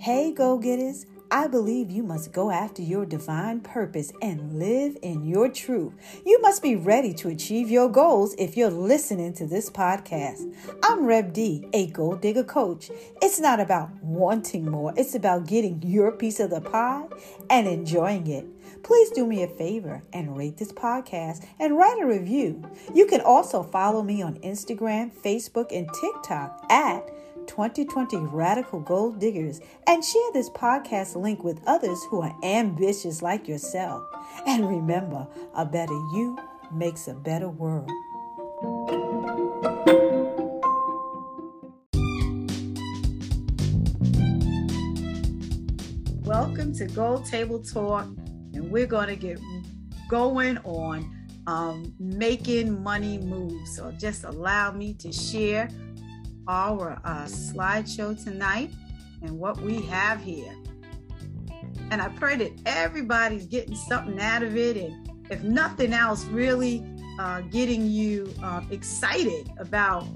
Hey, go getters. I believe you must go after your divine purpose and live in your truth. You must be ready to achieve your goals if you're listening to this podcast. I'm Rev Dee, a goal digger coach. It's not about wanting more, it's about getting your piece of the pie and enjoying it. Please do me a favor and rate this podcast and write a review. You can also follow me on Instagram, Facebook, and TikTok at 2020 Radical Goal Diggers and share this podcast link with others who are ambitious like yourself. And remember, a better you makes a better world. Welcome to Goal Table Talk, and we're going to get going on um, making money moves. So just allow me to share our uh, slideshow tonight and what we have here. And I pray that everybody's getting something out of it, and if nothing else, really uh, getting you uh, excited about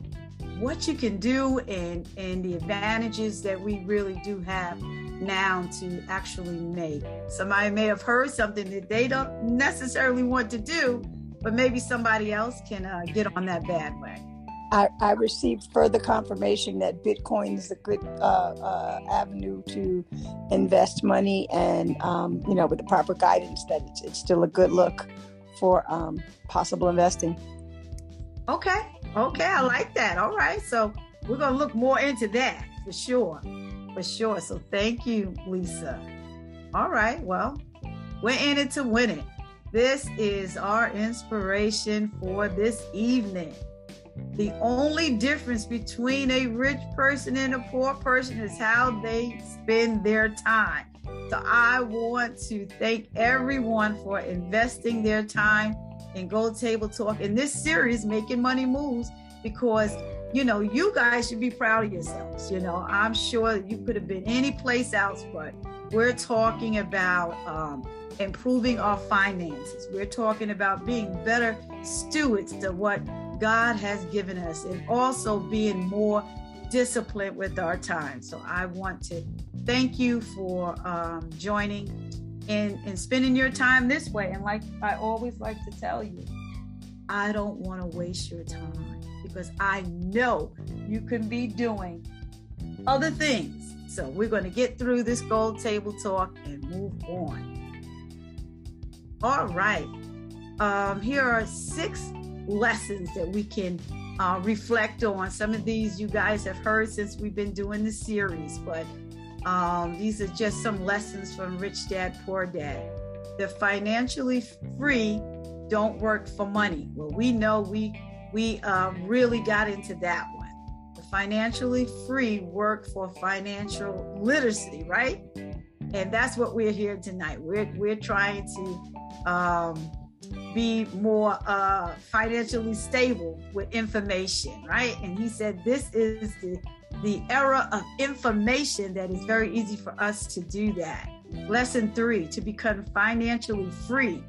what you can do and and the advantages that we really do have now to actually make. Somebody may have heard something that they don't necessarily want to do, but maybe somebody else can uh, get on that bad way. I, I received further confirmation that Bitcoin is a good uh, uh, avenue to invest money, and um, you know, with the proper guidance, that it's, it's still a good look for um, possible investing. Okay, okay, I like that. All right, so we're gonna look more into that for sure, for sure. So thank you, Lisa. All right, well, we're in it to win it. This is our inspiration for this evening. The only difference between a rich person and a poor person is how they spend their time. So I want to thank everyone for investing their time in Goal Table Talk in this series, Making Money Moves, because you know, you guys should be proud of yourselves. You know, I'm sure you could have been any place else, but we're talking about um, improving our finances. We're talking about being better stewards to what God has given us and also being more disciplined with our time. So I want to thank you for um, joining and, and spending your time this way. And like I always like to tell you, I don't want to waste your time because I know you can be doing other things. So we're going to get through this goal table talk and move on. All right. Um, here are six lessons that we can uh, reflect on. Some of these you guys have heard since we've been doing the series, but um, these are just some lessons from Rich Dad Poor Dad. The financially free don't work for money. Well, we know we we uh, really got into that one. The financially free work for financial literacy, right? And that's what we're here tonight. We're we're trying to um, be more uh, financially stable with information, right? And he said this is the the era of information that is very easy for us to do that. Lesson three: to become financially free,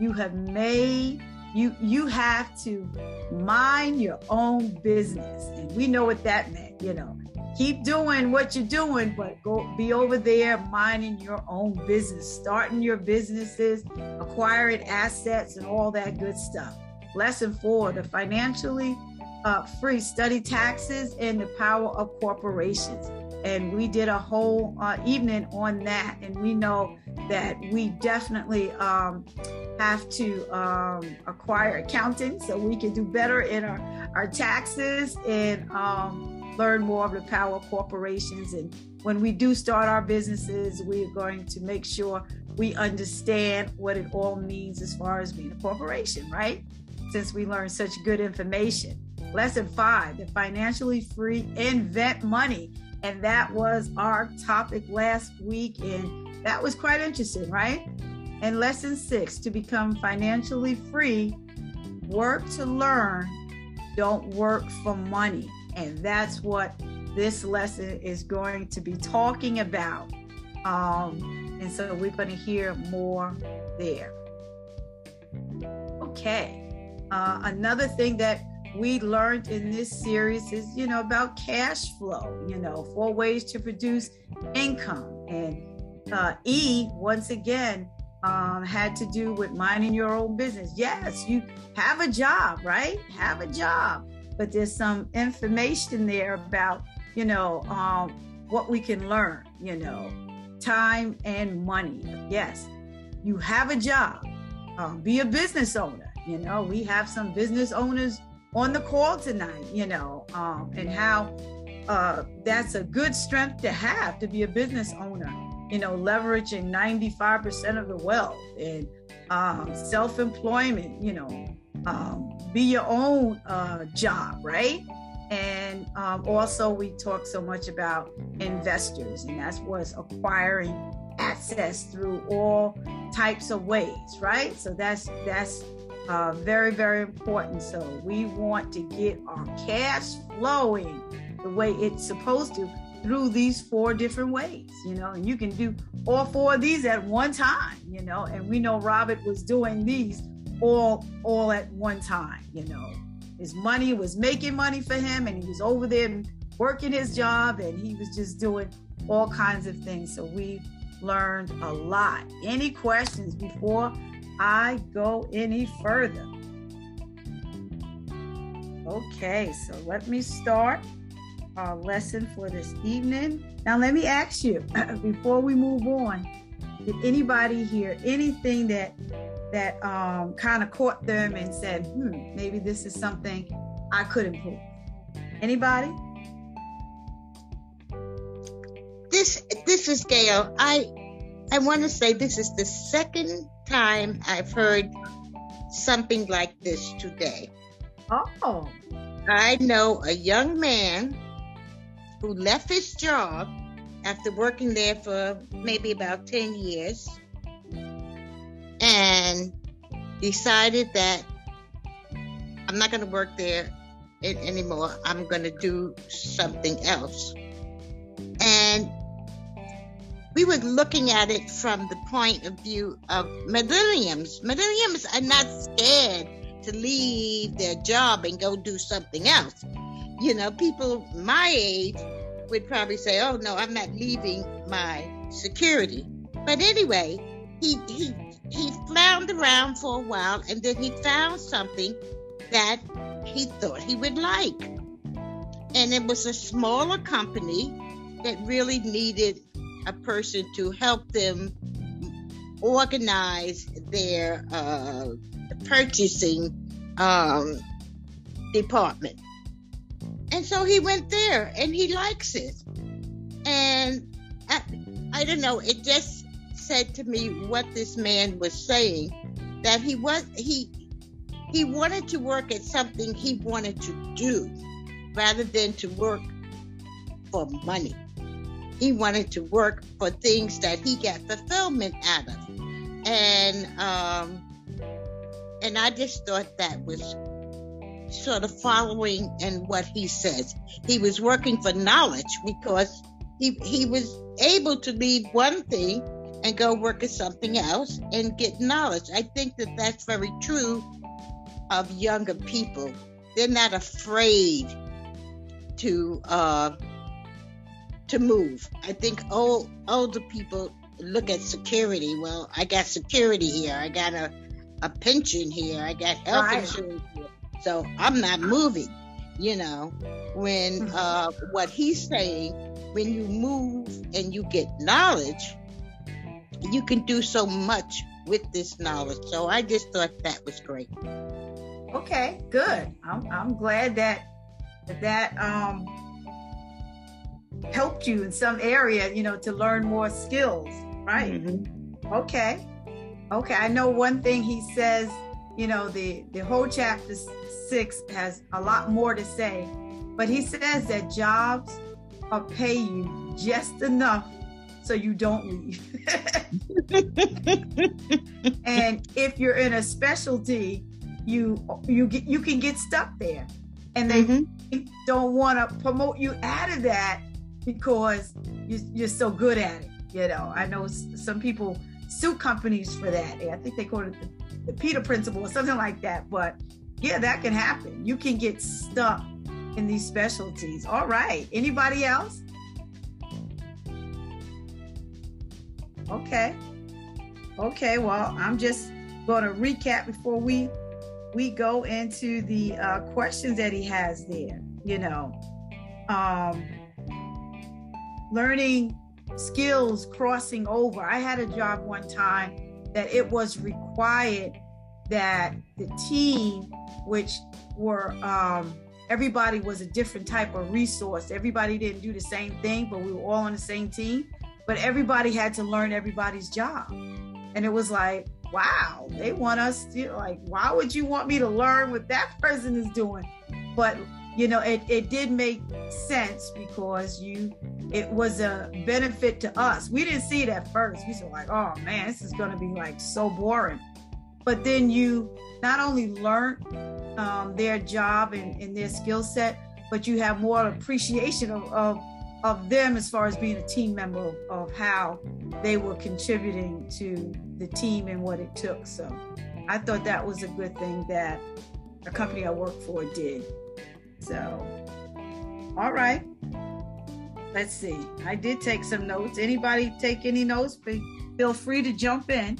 you have made you you have to mind your own business, and we know what that meant. You know, keep doing what you're doing, but go be over there minding your own business, starting your businesses, acquiring assets, and all that good stuff. Lesson four the financially uh, free study taxes and the power of corporations. And we did a whole uh, evening on that. And we know that we definitely um, have to um, acquire accounting so we can do better in our, our taxes and um, learn more of the power of corporations. And when we do start our businesses, we're going to make sure we understand what it all means as far as being a corporation, right? Since we learned such good information. Lesson five, the financially free invent money. And that was our topic last week. And that was quite interesting, right? And lesson six, to become financially free, work to learn, don't work for money. And that's what this lesson is going to be talking about. Um, and so we're going to hear more there. Okay. Uh, another thing that we learned in this series is, you know, about cash flow, you know, four ways to produce income. And uh, E, once again, um, had to do with minding your own business. Yes, you have a job, right? Have a job, but there's some information there about, you know, um, what we can learn, you know, time and money. Yes, you have a job, um, be a business owner. You know, we have some business owners on the call tonight, you know, um, and how uh, that's a good strength to have to be a business owner you know, leveraging 95% of the wealth and um, self employment, you know, um, be your own uh, job, right? And um, also, we talk so much about investors, and that's what's acquiring access through all types of ways, right? So that's that's uh, very very important. So we want to get our cash flowing the way it's supposed to through these four different ways, you know, and you can do all four of these at one time, you know, and we know Robert was doing these all all at one time, you know. His money was making money for him and he was over there working his job and he was just doing all kinds of things. So we learned a lot. Any questions before I go any further? Okay, so let me start our lesson for this evening. Now, let me ask you before we move on did anybody hear anything that that um, kind of caught them and said, hmm, maybe this is something I could improve? Anybody? This this is Gail. I I want to say this is the second time I've heard something like this today. Oh. I know a young man who left his job after working there for maybe about 10 years and decided that I'm not going to work there anymore. I'm going to do something else. And we were looking at it from the point of view of millenniums. Millenniums are not scared to leave their job and go do something else. You know, people my age would probably say, "Oh no, I'm not leaving my security." But anyway, he he he floundered around for a while, and then he found something that he thought he would like, and it was a smaller company that really needed a person to help them organize their uh, purchasing um, department. And so he went there and he likes it. And I, I don't know, it just said to me what this man was saying that he was he he wanted to work at something he wanted to do rather than to work for money. He wanted to work for things that he got fulfillment out of. And um and I just thought that was sort of following in what he says. He was working for knowledge because he he was able to leave one thing and go work at something else and get knowledge. I think that that's very true of younger people. They're not afraid to uh, to move. I think old older people look at security. Well, I got security here. I got a a pension here. I got health right. insurance here. So I'm not moving, you know. When mm-hmm. uh, what he's saying, when you move and you get knowledge, you can do so much with this knowledge. So I just thought that was great. Okay, good. I'm, I'm glad that that um, helped you in some area, you know, to learn more skills, right? Mm-hmm. Okay. Okay. I know one thing he says, you know, the the whole chapter 6 has a lot more to say, but he says that jobs are pay you just enough so you don't leave. and if you're in a specialty, you you get you can get stuck there. And they mm-hmm. don't want to promote you out of that because you, you're so good at it. You know, I know some people sue companies for that. I think they call it the, the Peter principle or something like that. But yeah, that can happen. You can get stuck in these specialties. All right. Anybody else? Okay. Okay. Well, I'm just going to recap before we we go into the uh, questions that he has there. You know, um, learning skills crossing over. I had a job one time that it was required that the team, which were um, everybody was a different type of resource. Everybody didn't do the same thing, but we were all on the same team. But everybody had to learn everybody's job. And it was like, wow, they want us to like, why would you want me to learn what that person is doing? But you know, it, it did make sense because you it was a benefit to us. We didn't see it at first. We were like, oh man, this is gonna be like so boring. But then you not only learn um, their job and, and their skill set, but you have more appreciation of, of, of them as far as being a team member of, how they were contributing to the team and what it took. So I thought that was a good thing that a company I work for did. So, all right. Let's see. I did take some notes. Anybody take any notes? Feel free to jump in.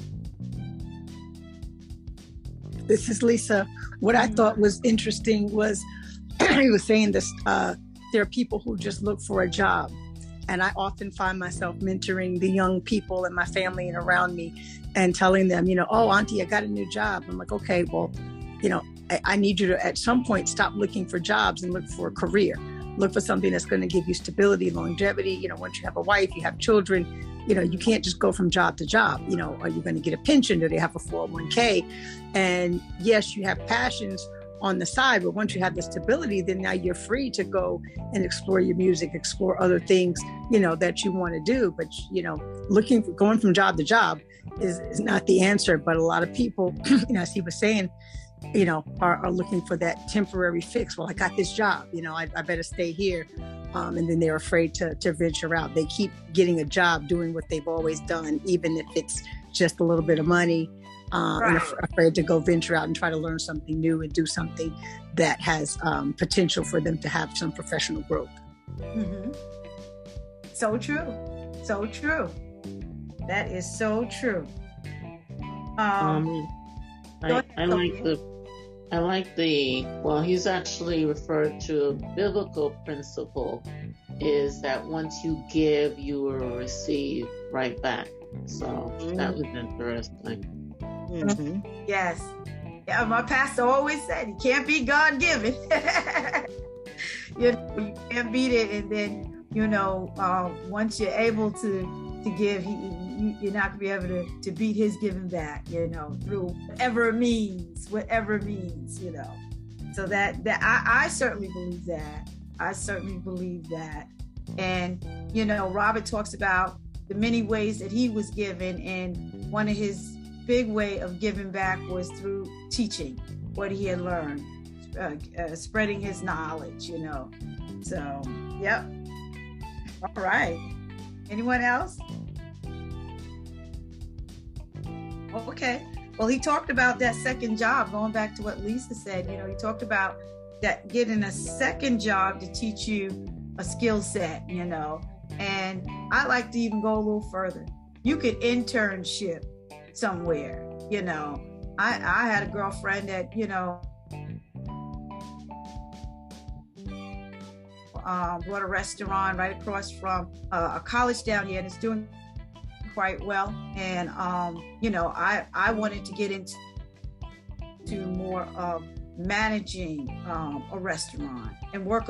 This is Lisa. What I thought was interesting was he was saying this uh, there are people who just look for a job. And I often find myself mentoring the young people in my family and around me and telling them, you know, oh, Auntie, I got a new job. I'm like, okay, well, you know, I, I need you to at some point stop looking for jobs and look for a career. Look for something that's going to give you stability, longevity. You know, once you have a wife, you have children, you know, you can't just go from job to job. You know, are you going to get a pension? Do they have a 401k? And yes, you have passions on the side, but once you have the stability, then now you're free to go and explore your music, explore other things, you know, that you want to do. But, you know, looking for going from job to job is, is not the answer. But a lot of people, you know, as he was saying, you know, are, are looking for that temporary fix. Well, I got this job, you know, I, I better stay here. Um, and then they're afraid to, to venture out. They keep getting a job doing what they've always done, even if it's just a little bit of money um, right. and af- afraid to go venture out and try to learn something new and do something that has um, potential for them to have some professional growth. Mm-hmm. So true. So true. That is so true. Um, um I, I like the I like the well he's actually referred to a biblical principle is that once you give you will receive right back. So mm-hmm. that was interesting. Mm-hmm. Yes. Yeah, my pastor always said you can't be God given. you, know, you can't beat it, and then you know uh, once you're able to to give, he, you, are not gonna be able to, to beat his giving back. You know through whatever means, whatever means. You know, so that that I, I certainly believe that. I certainly believe that. And you know, Robert talks about the many ways that he was given, and one of his big way of giving back was through teaching what he had learned, uh, uh, spreading his knowledge, you know. So, yep. All right. Anyone else? Okay. Well, he talked about that second job, going back to what Lisa said. You know, he talked about that getting a second job to teach you a skill set, you know. And I like to even go a little further. You could internship somewhere. You know, I I had a girlfriend that you know um, bought a restaurant right across from uh, a college down here, and it's doing quite well. And um, you know, I I wanted to get into to more of managing um, a restaurant and work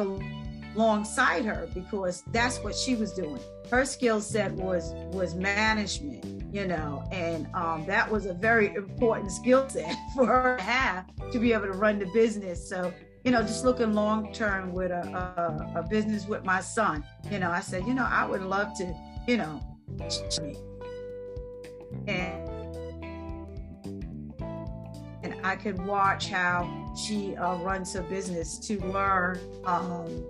alongside her because that's what she was doing. Her skill set was was management you know, and um, that was a very important skill set for her to have to be able to run the business. So, you know, just looking long term with a, a, a business with my son, you know, I said, you know, I would love to, you know, and and I could watch how she uh, runs her business to learn um,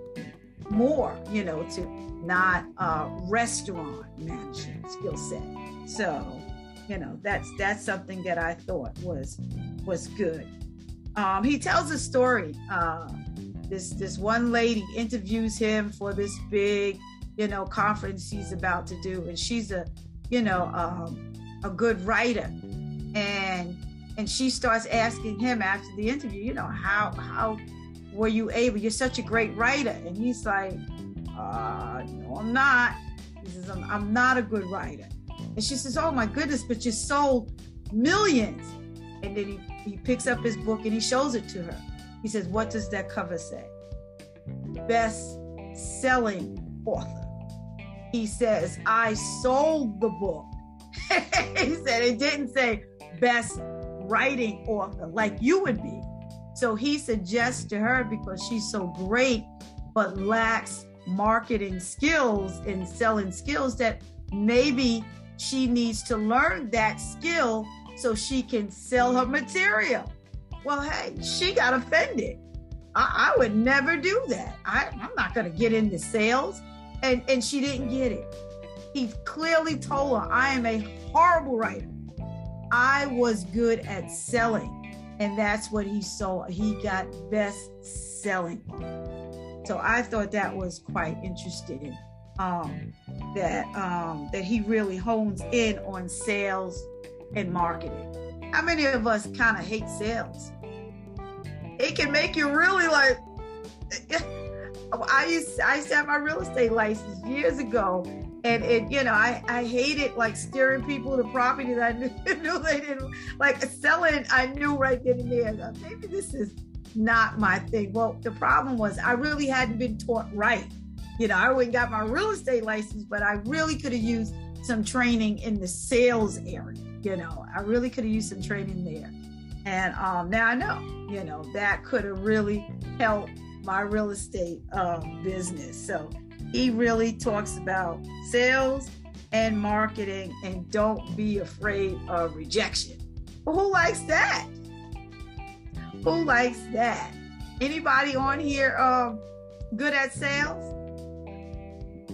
more, you know, to not uh, restaurant management skill set. So, you know, that's that's something that I thought was was good. um, he tells a story. Uh, this this one lady interviews him for this big, you know, conference he's about to do, and she's a, you know, um, a good writer, and and she starts asking him after the interview, you know, how how were you able? You're such a great writer, and he's like, uh, no, I'm not. He says, I'm, I'm not a good writer, and she says, oh my goodness, but you sold millions, and then he he picks up his book and he shows it to her. He says, What does that cover say? Best selling author. He says, I sold the book. he said, It didn't say best writing author like you would be. So he suggests to her because she's so great but lacks marketing skills and selling skills that maybe she needs to learn that skill so she can sell her material. Well, hey, she got offended. I, I would never do that. I, I'm not going to get into sales. And, and she didn't get it. He clearly told her, I am a horrible writer. I was good at selling. And that's what he saw. He got best selling. So I thought that was quite interesting. Um, that um, that he really hones in on sales and marketing. How many of us kind of hate sales? It can make you really like. I used I used to have my real estate license years ago, and it you know I I hated like steering people to property that I knew, knew they didn't like selling. I knew right then and there maybe this is not my thing. Well, the problem was I really hadn't been taught right. You know, I went got my real estate license, but I really could have used some training in the sales area you know, I really could have used some training there. And um, now I know, you know, that could have really helped my real estate uh, business. So he really talks about sales and marketing and don't be afraid of rejection. Well, who likes that? Who likes that? Anybody on here um, good at sales?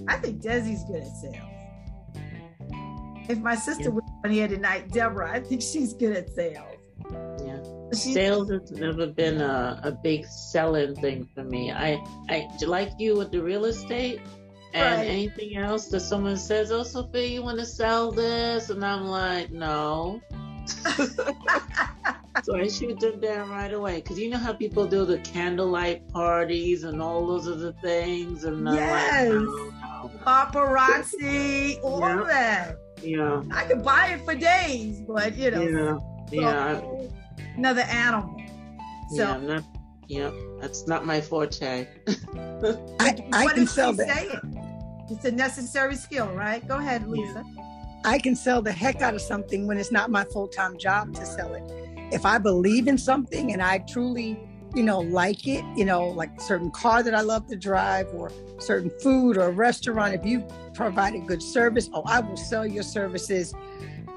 I think Desi's good at sales. If my sister yeah. was on here tonight, Deborah, I think she's good at sales. Yeah. She's, sales has never been a, a big selling thing for me. I, I like you with the real estate and right. anything else that someone says, Oh, Sophia, you want to sell this? And I'm like, No. so I shoot them down right away because you know how people do the candlelight parties and all those other things, and yes, oh, like, no, no. paparazzi, all yep. that. Yeah. I could buy it for days, but you know. Yeah. So yeah. Another animal. So, yeah, not, yeah, that's not my forte. I, I can sell that. It's a necessary skill, right? Go ahead, Lisa. Yeah. I can sell the heck out of something when it's not my full time job to sell it. If I believe in something and I truly, you know, like it, you know, like certain car that I love to drive or certain food or restaurant, if you provided good service, oh, I will sell your services.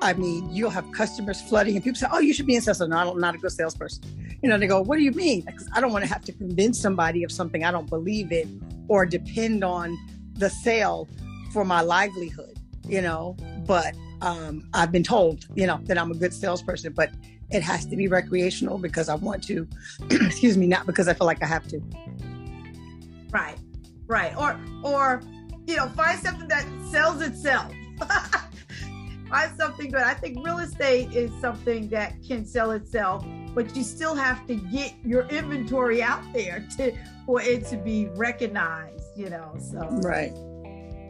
I mean, you'll have customers flooding, and people say, "Oh, you should be in sales." No, I'm not a good salesperson. You know, they go, "What do you mean?" Because I don't want to have to convince somebody of something I don't believe in, or depend on the sale for my livelihood. You know, but um, I've been told, you know, that I'm a good salesperson, but it has to be recreational because I want to. excuse me, not because I feel like I have to. Right, right, or or you know, find something that sells itself. find something good. I think real estate is something that can sell itself, but you still have to get your inventory out there to for it to be recognized, you know. So right.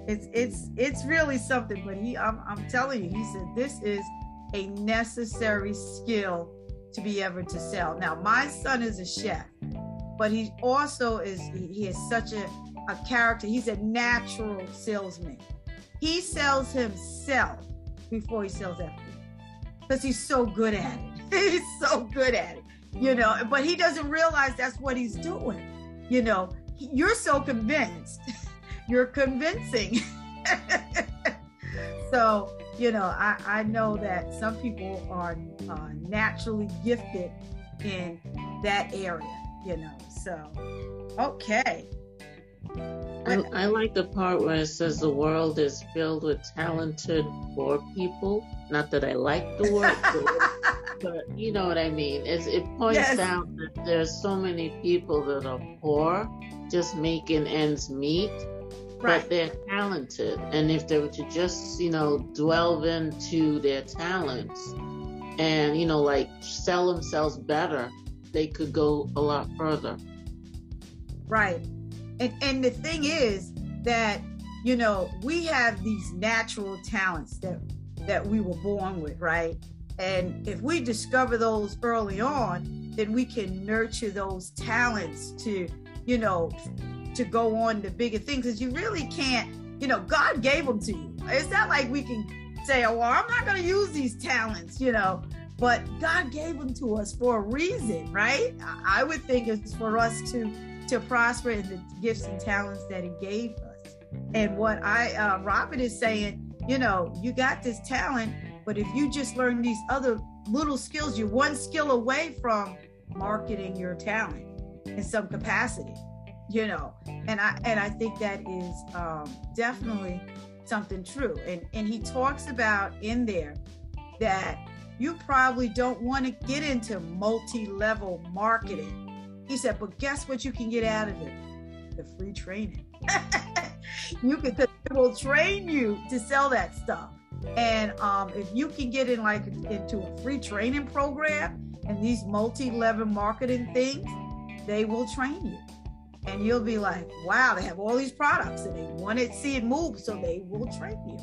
It's it's it's really something, but he I'm I'm telling you, he said this is a necessary skill to be able to sell. Now, my son is a chef, but he also is he, is such a a character. He's a natural salesman. He sells himself before he sells everything because he's so good at it. he's so good at it, you know. But he doesn't realize that's what he's doing. You know, you're so convinced. you're convincing. so, you know, I, I know that some people are uh, naturally gifted in that area, you know. So, okay. I, I, like the part where it says the world is filled with talented poor people. Not that I like the word, but you know what I mean. It's, it points yes. out that there's so many people that are poor, just making ends meet, right. but they're talented. And if they were to just, you know, delve into their talents and, you know, like sell themselves better, they could go a lot further. Right. And and the thing is that, you know, we have these natural talents that that we were born with, right? And if we discover those early on, then we can nurture those talents to, you know, to go on to bigger things. Because you really can't, you know, God gave them to you. It's not like we can say, oh, well, I'm not going to use these talents, you know, but God gave them to us for a reason, right? I would think it's for us to to prosper in the gifts and talents that He gave us. And what I, uh, Robert is saying, you know, you got this talent, but if you just learn these other little skills, you're one skill away from marketing your talent in some capacity, you know. And I and I think that is um, definitely something true. And and he talks about in there that you probably don't want to get into multi-level marketing. He said, but guess what you can get out of it? The free training. you can it will train you to sell that stuff. And um, if you can get in like into a free training program and these multi-level marketing things, they will train you. And you'll be like, wow, they have all these products and they want to see it move, so they will train you.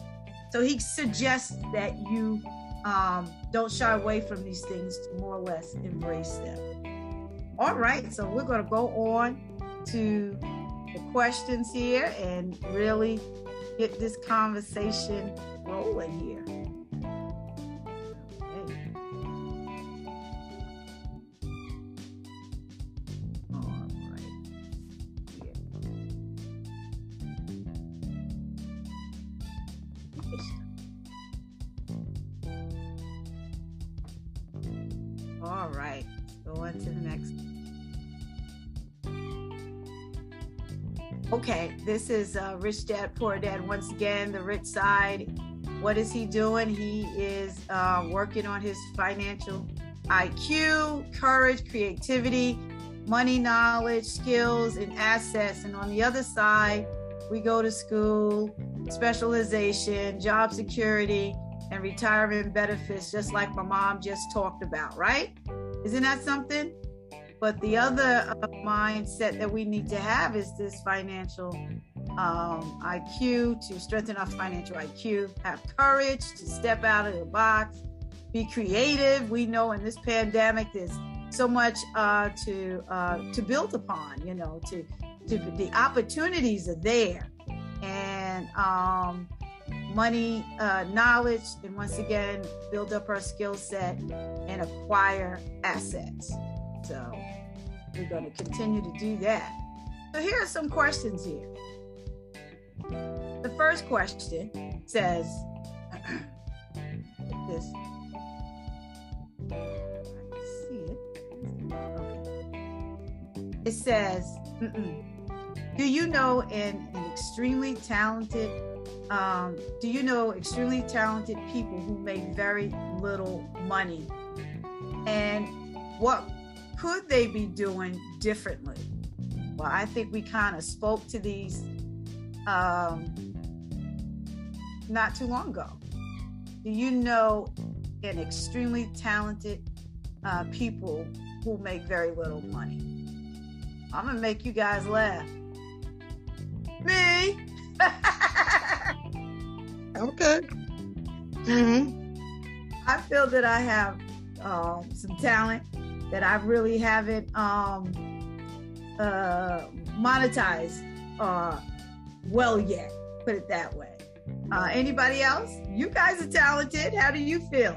So he suggests that you um, don't shy away from these things more or less embrace them. All right, so we're going to go on to the questions here and really get this conversation rolling here. Is uh, Rich Dad, Poor Dad once again, the rich side. What is he doing? He is uh, working on his financial IQ, courage, creativity, money, knowledge, skills, and assets. And on the other side, we go to school, specialization, job security, and retirement benefits, just like my mom just talked about, right? Isn't that something? But the other uh, mindset that we need to have is this financial um, IQ to strengthen our financial IQ, have courage to step out of the box, be creative. We know in this pandemic, there's so much uh, to uh, to build upon. You know, to to the opportunities are there, and um, money, uh, knowledge, and once again, build up our skill set and acquire assets. So we're going to continue to do that. So here are some questions here. The first question says this. see it. Okay. It says, do you know an, an extremely talented um, do you know extremely talented people who make very little money? And what could they be doing differently? Well, I think we kind of spoke to these um, not too long ago. Do you know an extremely talented uh, people who make very little money? I'm gonna make you guys laugh. Me. Okay. Mm-hmm. I feel that I have um, some talent that I really haven't um, uh, monetized uh, well yet. Put it that way. Uh, anybody else? You guys are talented. How do you feel?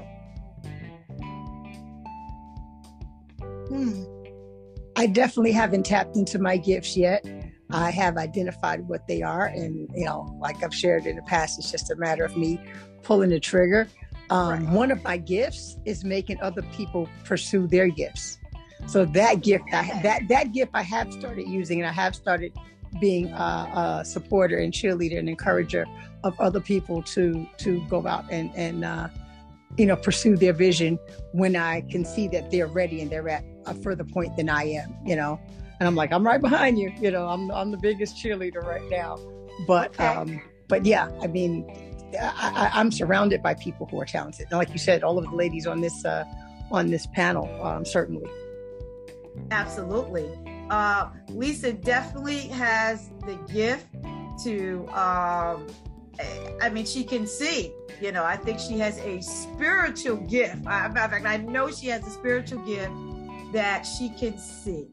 Hmm. I definitely haven't tapped into my gifts yet. I have identified what they are, and you know, like I've shared in the past, it's just a matter of me pulling the trigger. Um, right. One of my gifts is making other people pursue their gifts. So that gift, I, that that gift, I have started using, and I have started being a, a supporter and cheerleader and encourager of other people to to go out and and uh, you know, pursue their vision when I can see that they're ready and they're at a further point than I am, you know. And I'm like, I'm right behind you, you know. I'm I'm the biggest cheerleader right now, but okay. um, but yeah, I mean, I, am surrounded by people who are talented, and like you said, all of the ladies on this uh, on this panel, um, certainly. Absolutely, uh, Lisa definitely has the gift to. Um, I mean, she can see. You know, I think she has a spiritual gift. I, in fact, I know she has a spiritual gift that she can see.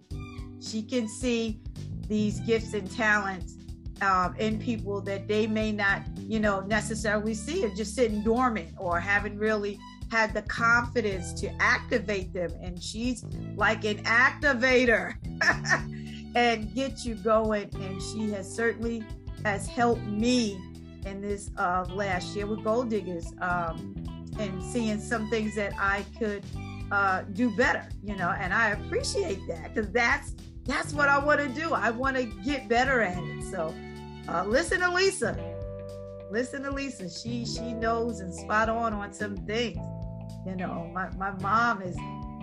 She can see these gifts and talents um, in people that they may not, you know, necessarily see or just sitting dormant or haven't really had the confidence to activate them. And she's like an activator and get you going. And she has certainly has helped me in this uh, last year with Goal Diggers um, and seeing some things that I could uh, do better, you know, and I appreciate that because that's that's what I want to do. I want to get better at it. So uh, listen to Lisa. Listen to Lisa. She she knows and spot on on some things. You know, my, my mom is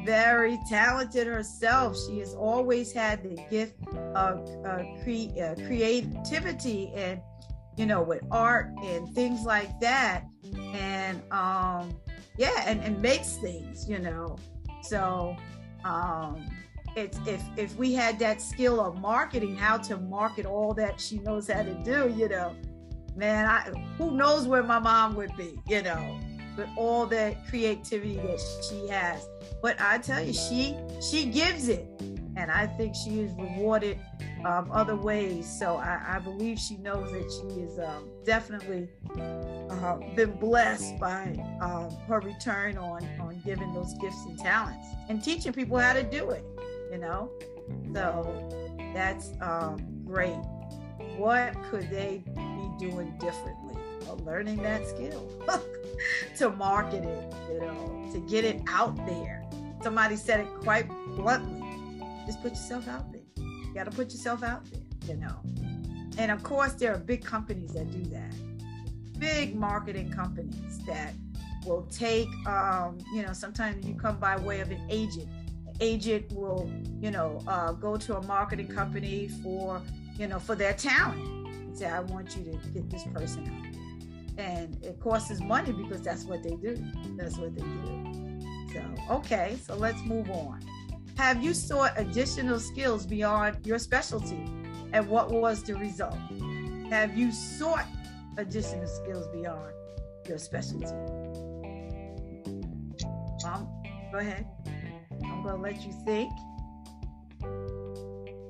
very talented herself. She has always had the gift of uh, cre- uh, creativity and you know with art and things like that. And um yeah and, and makes things you know. So um it's if if we had that skill of marketing how to market all that she knows how to do you know man i who knows where my mom would be you know with all that creativity that she has. But i tell you she she gives it. And i think she is rewarded um, other ways. So I, I, believe she knows that she is um, definitely uh, been blessed by um, her return on on giving those gifts and talents and teaching people how to do it. You know, so that's um, great. What could they be doing differently? Well, learning that skill to market it, you know, to get it out there. Somebody said it quite bluntly. Just put yourself out there you got to put yourself out there, you know. And of course, there are big companies that do that. Big marketing companies that will take, um, you know, sometimes you come by way of an agent. An agent will, you know, uh, go to a marketing company for, you know, for their talent and say, I want you to get this person out. And it costs money because that's what they do. That's what they do. So, okay, so let's move on. Have you sought additional skills beyond your specialty? And what was the result? Have you sought additional skills beyond your specialty? Mom, go ahead. I'm going to let you think.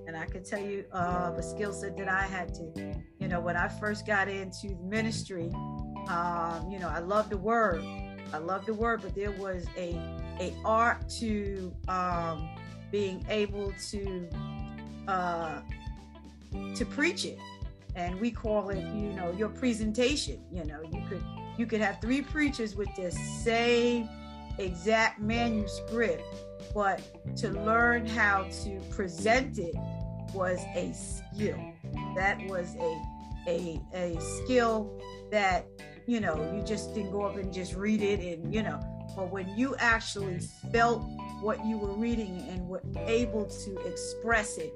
And I can tell you uh, the skill set that I had to, you know, when I first got into ministry, um, you know, I love the word. I love the word, but there was a a art to um, being able to uh, to preach it. And we call it you know your presentation. You know you could you could have three preachers with the same exact manuscript but to learn how to present it was a skill. That was a a, a skill that you know you just didn't go up and just read it and you know. But when you actually felt what you were reading and were able to express it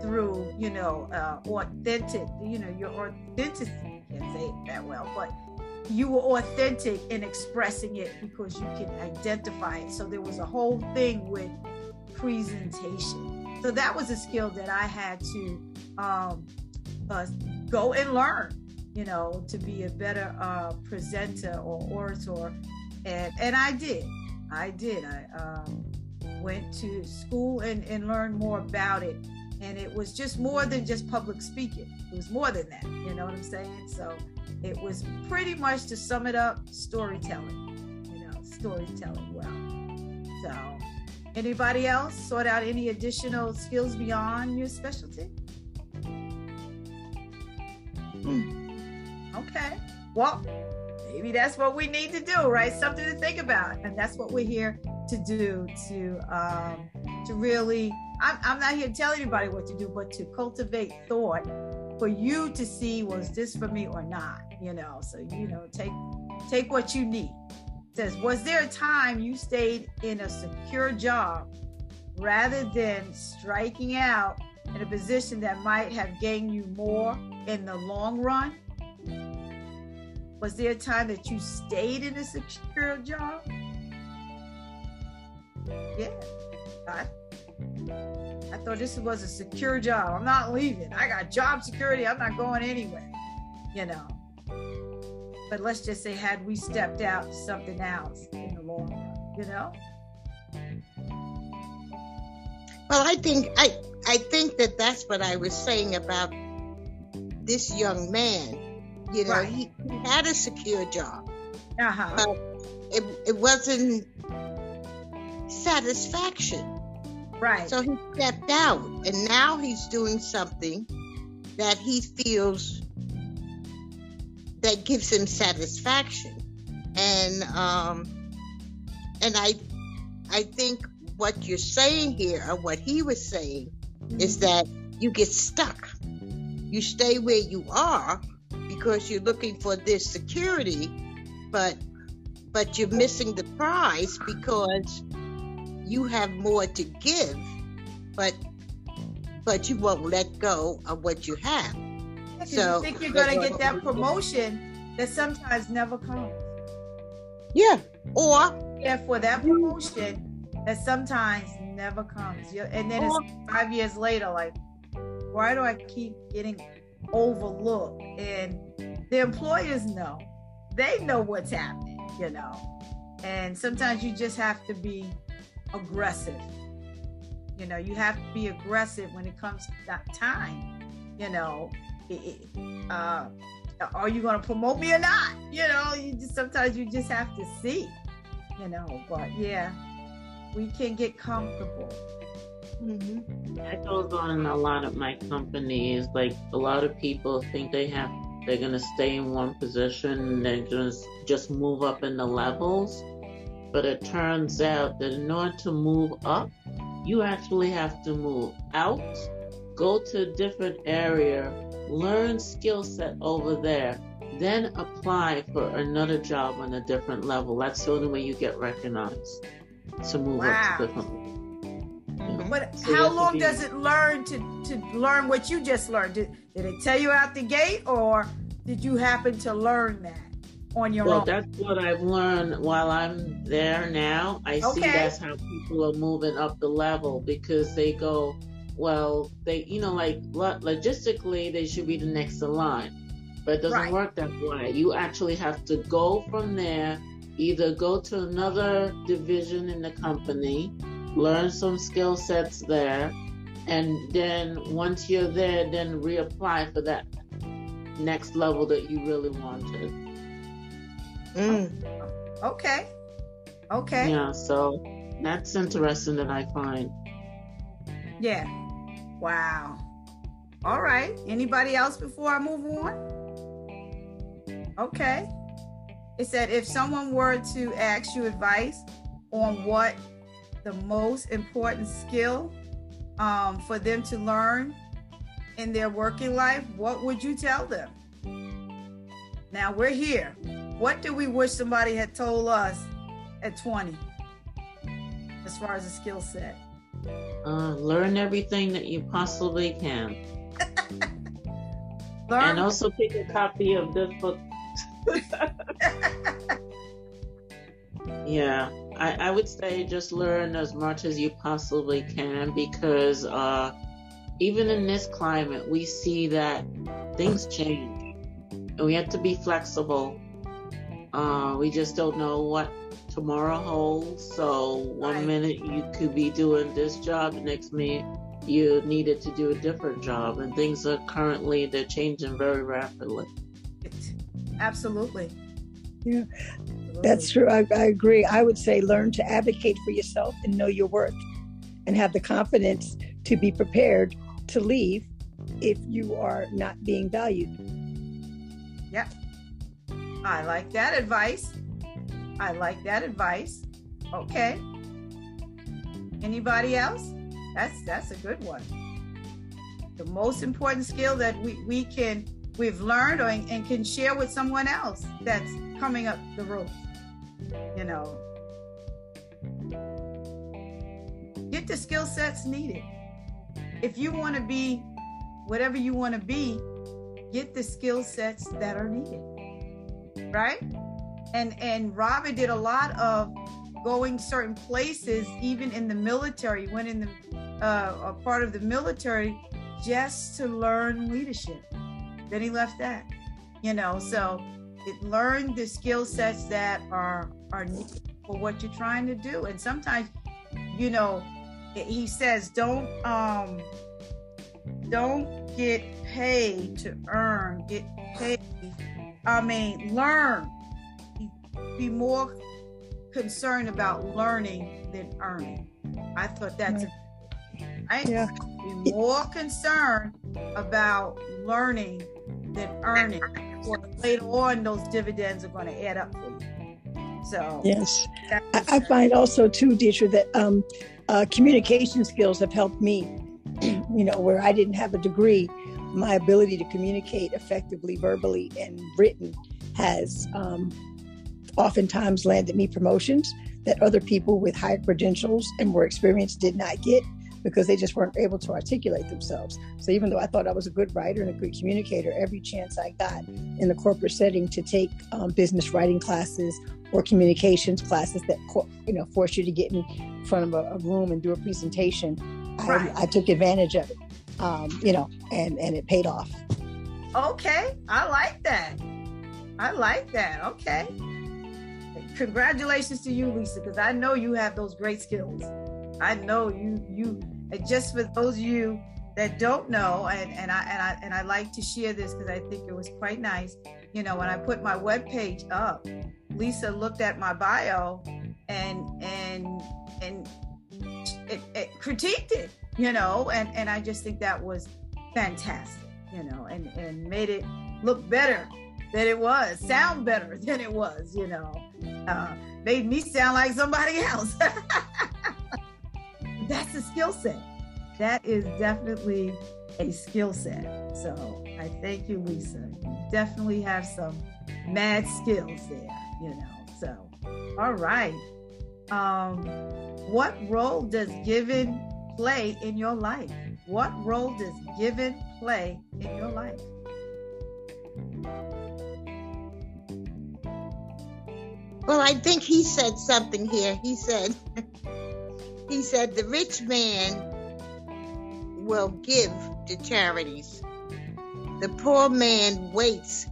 through, you know, uh, authentic, you know, your authenticity, can't say it that well, but you were authentic in expressing it because you can identify it. So there was a whole thing with presentation. So that was a skill that I had to um, uh, go and learn, you know, to be a better uh, presenter or orator. And, and I did. I did. I um, went to school and, and learned more about it. And it was just more than just public speaking. It was more than that. You know what I'm saying? So it was pretty much to sum it up, storytelling. You know, storytelling well. So anybody else sort out any additional skills beyond your specialty? Hmm. Okay. Well, maybe that's what we need to do, right? Something to think about. And that's what we're here to do to um, to really I'm, I'm not here to tell anybody what to do but to cultivate thought for you to see was this for me or not you know so you know take take what you need says, Was there a time you stayed in a secure job rather than striking out in a position that might have gained you more in the long run? Was there a time that you stayed in a secure job? Yeah. I, I thought this was a secure job. I'm not leaving. I got job security. I'm not going anywhere. You know. But let's just say, had we stepped out to something else in the long run, you know? Well, I think I I think that that's what I was saying about this young man. You know, right. he, he, had a secure job, uh-huh. but it it wasn't satisfaction. Right. So he stepped out, and now he's doing something that he feels that gives him satisfaction, and um, and I I think what you're saying here, or what he was saying, is that you get stuck. You stay where you are because you're looking for this security, but but you're missing the prize because you have more to give, but but you won't let go of what you have. So you think you're gonna get that promotion that sometimes never comes. Yeah. Or yeah, for that promotion that sometimes never comes. And then it's five years later, like, why do I keep getting overlooked? And the employers know, they know what's happening, you know. And sometimes you just have to be aggressive. You know, you have to be aggressive when it comes to that time. You know, uh, are you going to promote me or not? You know, you just sometimes you just have to see. You know, but yeah, we can get comfortable. Mm-hmm. That goes on in a lot of my companies. Like a lot of people think they have, they're gonna stay in one position and then just just move up in the levels. But it turns out that in order to move up, you actually have to move out, go to a different area, learn skill set over there, then apply for another job on a different level. That's the only way you get recognized to move wow. up to different. But so how long does it learn to to learn what you just learned? Did, did it tell you out the gate, or did you happen to learn that on your well, own? Well, that's what I've learned while I'm there now. I okay. see that's how people are moving up the level because they go, well, they you know like logistically they should be the next in line, but it doesn't right. work that way. You actually have to go from there either go to another division in the company, learn some skill sets there, and then once you're there, then reapply for that next level that you really wanted. Mm. Okay. Okay. Yeah, so that's interesting that I find. Yeah. Wow. All right. Anybody else before I move on? Okay. It said if someone were to ask you advice on what the most important skill um, for them to learn in their working life, what would you tell them? Now we're here. What do we wish somebody had told us at 20 as far as a skill set? Uh, learn everything that you possibly can. and also pick a copy of this book yeah, I, I would say just learn as much as you possibly can because uh, even in this climate, we see that things change and we have to be flexible. Uh, we just don't know what tomorrow holds. So one right. minute you could be doing this job, the next minute you needed to do a different job, and things are currently they're changing very rapidly. Absolutely. Yeah, that's true. I, I agree. I would say learn to advocate for yourself and know your worth and have the confidence to be prepared to leave if you are not being valued. Yep. I like that advice. I like that advice. Okay. Anybody else? That's that's a good one. The most important skill that we, we can we've learned or, and can share with someone else that's coming up the road. You know, get the skill sets needed. If you want to be whatever you want to be, get the skill sets that are needed. Right? And and Robert did a lot of going certain places, even in the military, went in the uh, a part of the military just to learn leadership. Then he left that, you know. So it learned the skill sets that are are for what you're trying to do. And sometimes, you know, he says don't um don't get paid to earn. Get paid. I mean, learn. Be more concerned about learning than earning. I thought that's right. Yeah. Be more concerned about learning than earning. Or later on, those dividends are going to add up for you. So yes, I, I, find also too, Dietra, that um, uh, communication skills have helped me. you know, where I didn't have a degree, my ability to communicate effectively, verbally and written, has um, oftentimes landed me promotions that other people with higher credentials and more experience did not get because they just weren't able to articulate themselves. So even though I thought I was a good writer and a good communicator, every chance I got in the corporate setting to take um, business writing classes or communications classes that you know force you to get in front of a, a room and do a presentation, right. I, I, took advantage of it. Um, you know, and and it paid off. Okay, I like that. I like that. Okay. Congratulations to you, Lisa, because I know you have those great skills. I know you you and just for those of you that don't know, and, and I and I and I like to share this because I think it was quite nice. You know, when I put my web page up, Lisa looked at my bio and and and it, it critiqued it, you know, and and I just think that was fantastic, you know, and and made it look better than it was, sound better than it was, you know, uh, made me sound like somebody else. that's a skill set. That is definitely a skill set. So I thank you, Lisa. You definitely have some mad skills there, you know. So, all right. Um, what role does giving play in your life? What role does giving play in your life? Well, I think he said something here. He said He said, The rich man will give to charities. The poor man waits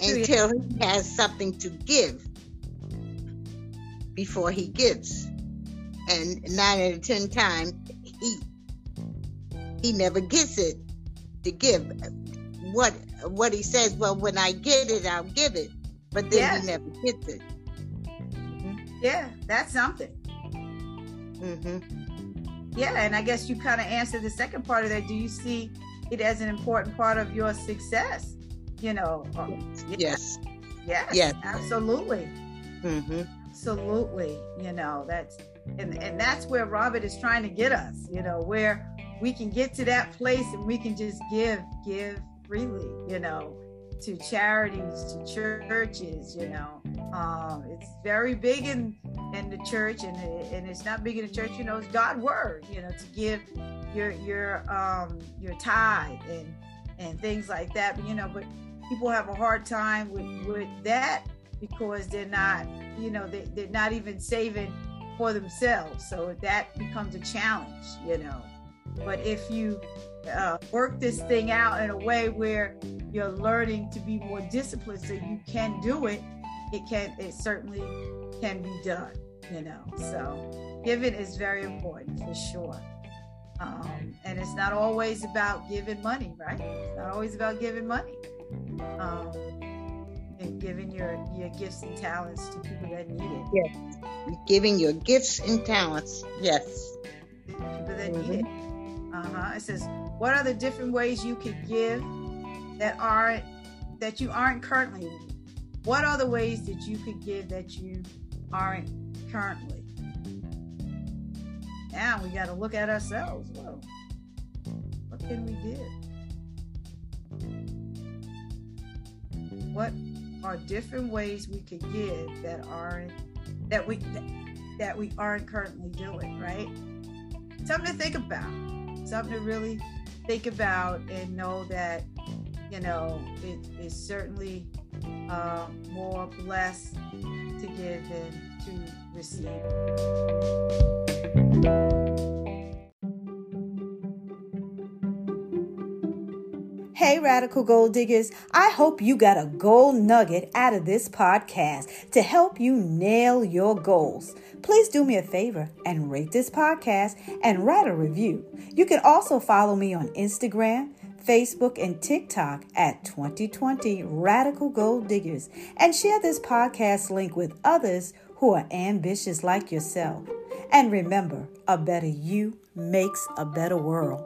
until he has something to give before he gives. And nine out of ten times, he he never gets it to give. What what he says, well, when I get it, I'll give it, but then yes. he never gets it. Yeah, that's something. Mm-hmm. Yeah, and I guess you kind of answered the second part of that. Do you see it as an important part of your success? You know. Uh, yes. Yes. Yes. Absolutely. Mm-hmm. Absolutely. You know that's and and that's where Robert is trying to get us. You know where we can get to that place and we can just give give freely. You know to charities, to churches, you know. Um, it's very big in in the church, and and it's not big in the church. You know, it's God's word. You know, to give your your um your tithe and and things like that. But, you know, but people have a hard time with with that because they're not, you know, they they're not even saving for themselves. So that becomes a challenge. You know, but if you uh, work this thing out in a way where you're learning to be more disciplined so you can do it it can it certainly can be done you know so giving is very important for sure um, and it's not always about giving money right it's not always about giving money um, and giving your your gifts and talents to people that need it. Yes. Giving your gifts and talents. Yes. People that mm-hmm. need it. Uh-huh. It says what are the different ways you could give that aren't that you aren't currently what are the ways that you could give that you aren't currently now we got to look at ourselves. Whoa. what can we give? What are different ways we could give that aren't that we that we aren't currently doing, right? Something to think about. Something to really think about and know that you know it is certainly uh, more blessed to give than to receive. Hey, Radical Goal Diggers, I hope you got a gold nugget out of this podcast to help you nail your goals. Please do me a favor and rate this podcast and write a review. You can also follow me on Instagram, Facebook, and TikTok at 2020 Radical Goal Diggers and share this podcast link with others who are ambitious like yourself. And remember, a better you makes a better world.